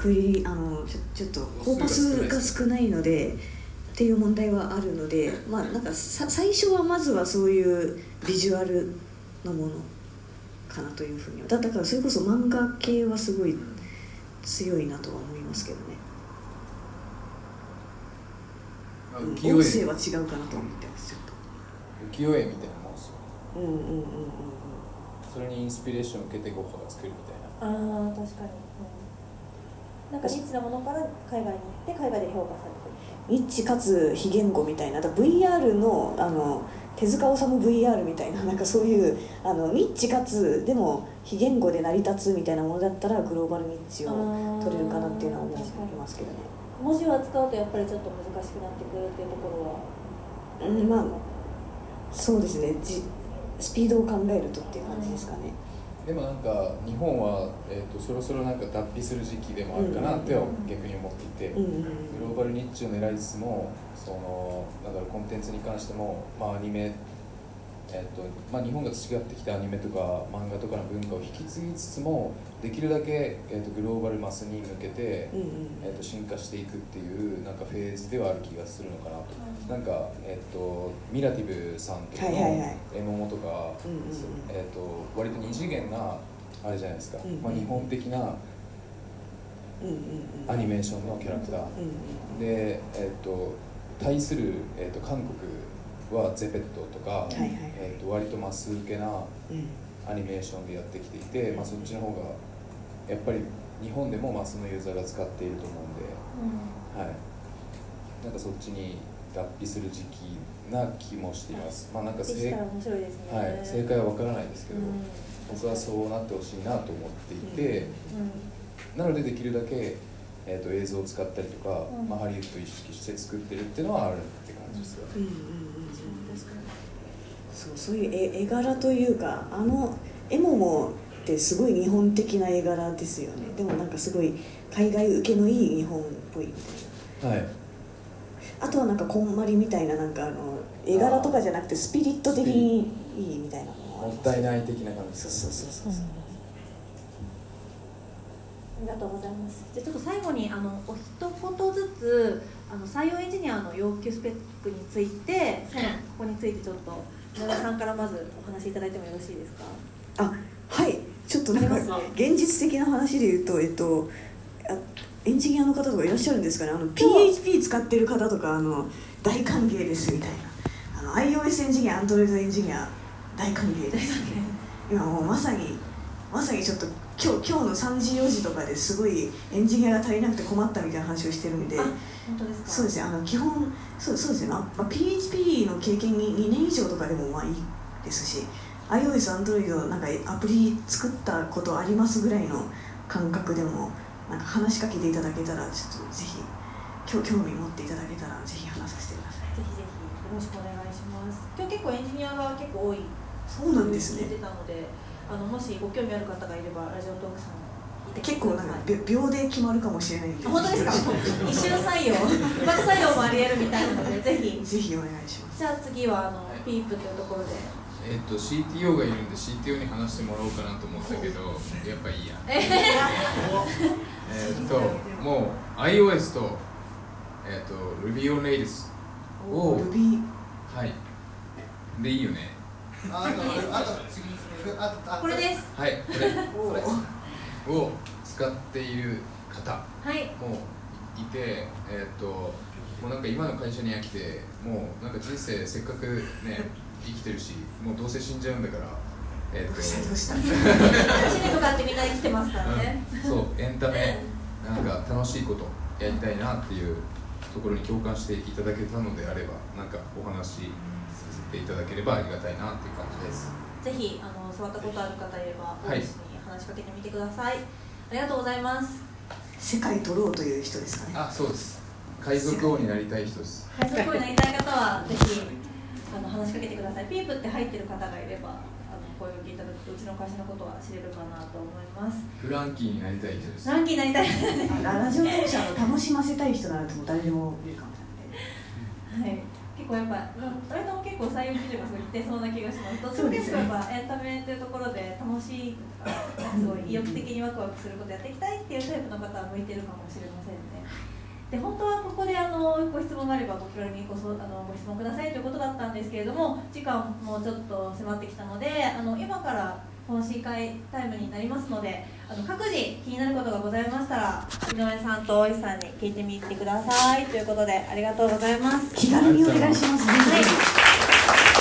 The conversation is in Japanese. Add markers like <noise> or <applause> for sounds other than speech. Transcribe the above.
クリあのちょちょっとコーパスが少ないのでっていう問題はあるのでまあなんかさ最初はまずはそういうビジュアルのものかなというふうにだだからそれこそ漫画系はすごい強いなとは思いますけどね、音声絵は違うかなと思ってますちょっ浮世絵みたいなもんですよ。とうんうんうんうん。うんそれにインスピレーションを受けてゴッホが作るみたいな。ああ確かに、うん、なんかニッチなものから海外に行って海外で評価されてる。ニッチかつ非言語みたいな。だ VR のあの手塚治虫 VR みたいな <laughs> なんかそういうあのニッチかつでも非言語で成り立つみたいなものだったらグローバルニッチを取れるかなっていうのは思いますけどね。文字を扱うとやっぱりちょっと難しくなってくるっていうところは？うんまあそうですね。じスピードを考えるとっていう感じですかね、でもなんか日本は、えー、とそろそろなんか脱皮する時期でもあるかなっては逆に思っていて、グローバルニッチを狙いつつもそのだからコンテンツに関しても、まあ、アニメ、えっとまあ、日本が培ってきたアニメとか漫画とかの文化を引き継ぎつつもできるだけ、えっとグローバルマスに向けて、うんうん。えっと進化していくっていうなんかフェーズではある気がするのかなと、なんか、えっとミラティブさんとかのはいはいはい。エモモとか、うんうんうん。えっと割と二次元なあれじゃないですか、うんうん。まあ、日本的なうんうんうん。アニメーションのキャラクター、うんうん。で、えっと対する、えっと韓国はゼペットとか、いはいはい。えっと割とマス受けなうん。アニメーションでやってきていて、まあ、そっちの方がやっぱり日本でもマスのユーザーが使っていると思うんで、はい、なんかそっちに脱皮する時期な気もしています。まあなんか正ね、はい、正解は分からないですけど、うん。僕はそうなってほしいなと思っていて、なのでできるだけ、えー、と映像を使ったりとか、うん。まあ、ハリウッドを意識して作ってるっていうのはあるって感じですよ、うんうんうんそうそういう絵絵柄というかあのエモモってすごい日本的な絵柄ですよね。でもなんかすごい海外受けのいい日本っぽいみたいはい。なあとはなんかこんまりみたいななんかあの絵柄とかじゃなくてスピリット的にいいみたいなのもったいない的な感じそうそうそうそうそうありがとうございます。じゃあちょっと最後にあのお一言ずつあの採用エンジニアの要求スペックについて、最後ここについてちょっと野田さんからまずお話しいただいてもよろしいですか？あはい。ちょっとなんか現実的な話で言うとえっとあエンジニアの方とかいらっしゃるんですかね？あの PHP 使ってる方とかあの大歓迎ですみたいな。あの iOS エンジニア Android エンジニア大歓迎です。今もうまさにまさにちょっと今日今日の3時4時とかですごいエンジニアが足りなくて困ったみたいな話をしてるんであ本当ですか？そうですねあの基本そうそうですね、まあまあ、PHP の経験に2年以上とかでもまあいいですし iOS、Android なんかアプリ作ったことありますぐらいの感覚でもなんか話しかけていただけたらちょっとぜひ今日興味持っていただけたらぜひ話させてくださいぜひぜひよろしくお願いします。今日結構エンジニアが結構多い。そうなんですね。たので、あのもしご興味ある方がいればラジオトークさん結構なんかび秒で決まるかもしれない本当ですか？<laughs> 一瞬採用、<laughs> 一発採用もあり得るみたいなのでぜひ。ぜひお願いします。じゃあ次はあのピープというところで。えっと CTO がいるんで CTO に話してもらおうかなと思ったけど <laughs> やっぱいいや。えっともう iOS と,、えっと Ruby on Rails を Ruby はい。でいいよねああとあと次あとあこれ。です。はいこれ。を使っている方。はい。もいてえっともうなんか今の会社に飽きてもうなんか人生せっかくね <laughs> 生きてるしもうどうせ死んじゃうんだからえっと。どうした？どうした死に向かってみんな生きてますからね。うん、そうエンタメなんか楽しいことやりたいなっていうところに共感していただけたのであればなんかお話しさせていただければありがたいなっていう感じですぜひあの触ったことある方いればはい大石に話しかけてみてください。ありがとうございます。世界取ろうという人ですかねあそうです海賊王になりたい人です海賊王になりたい方はぜひあの話しかけてください。ピープって入ってる方がいればあの声を聞いただくとうちの会社のことは知れるかなと思います。フランキーになりたい人ですランキーになりたい。ララジオ当社を楽しませたい人ならとも誰でもいるかもしれないんではい、結構やっぱ割とも結構採用基準がすごい似てそうな気がします。どっちも結構やっぱエンタメというところで楽しいなんかすごい意欲的にワクワクすることやっていきたいっていうタイプの方は向いてるかもしれませんね。で本当はここであのご質問があればご気軽にごあのご質問くださいということだったんですけれども時間もちょっと迫ってきたのであの今から懇親会タイムになりますのであの各自気になることがございましたら井上さんと大石さんに聞いてみてください。ということでありがとうございます。気軽にお願いします、はい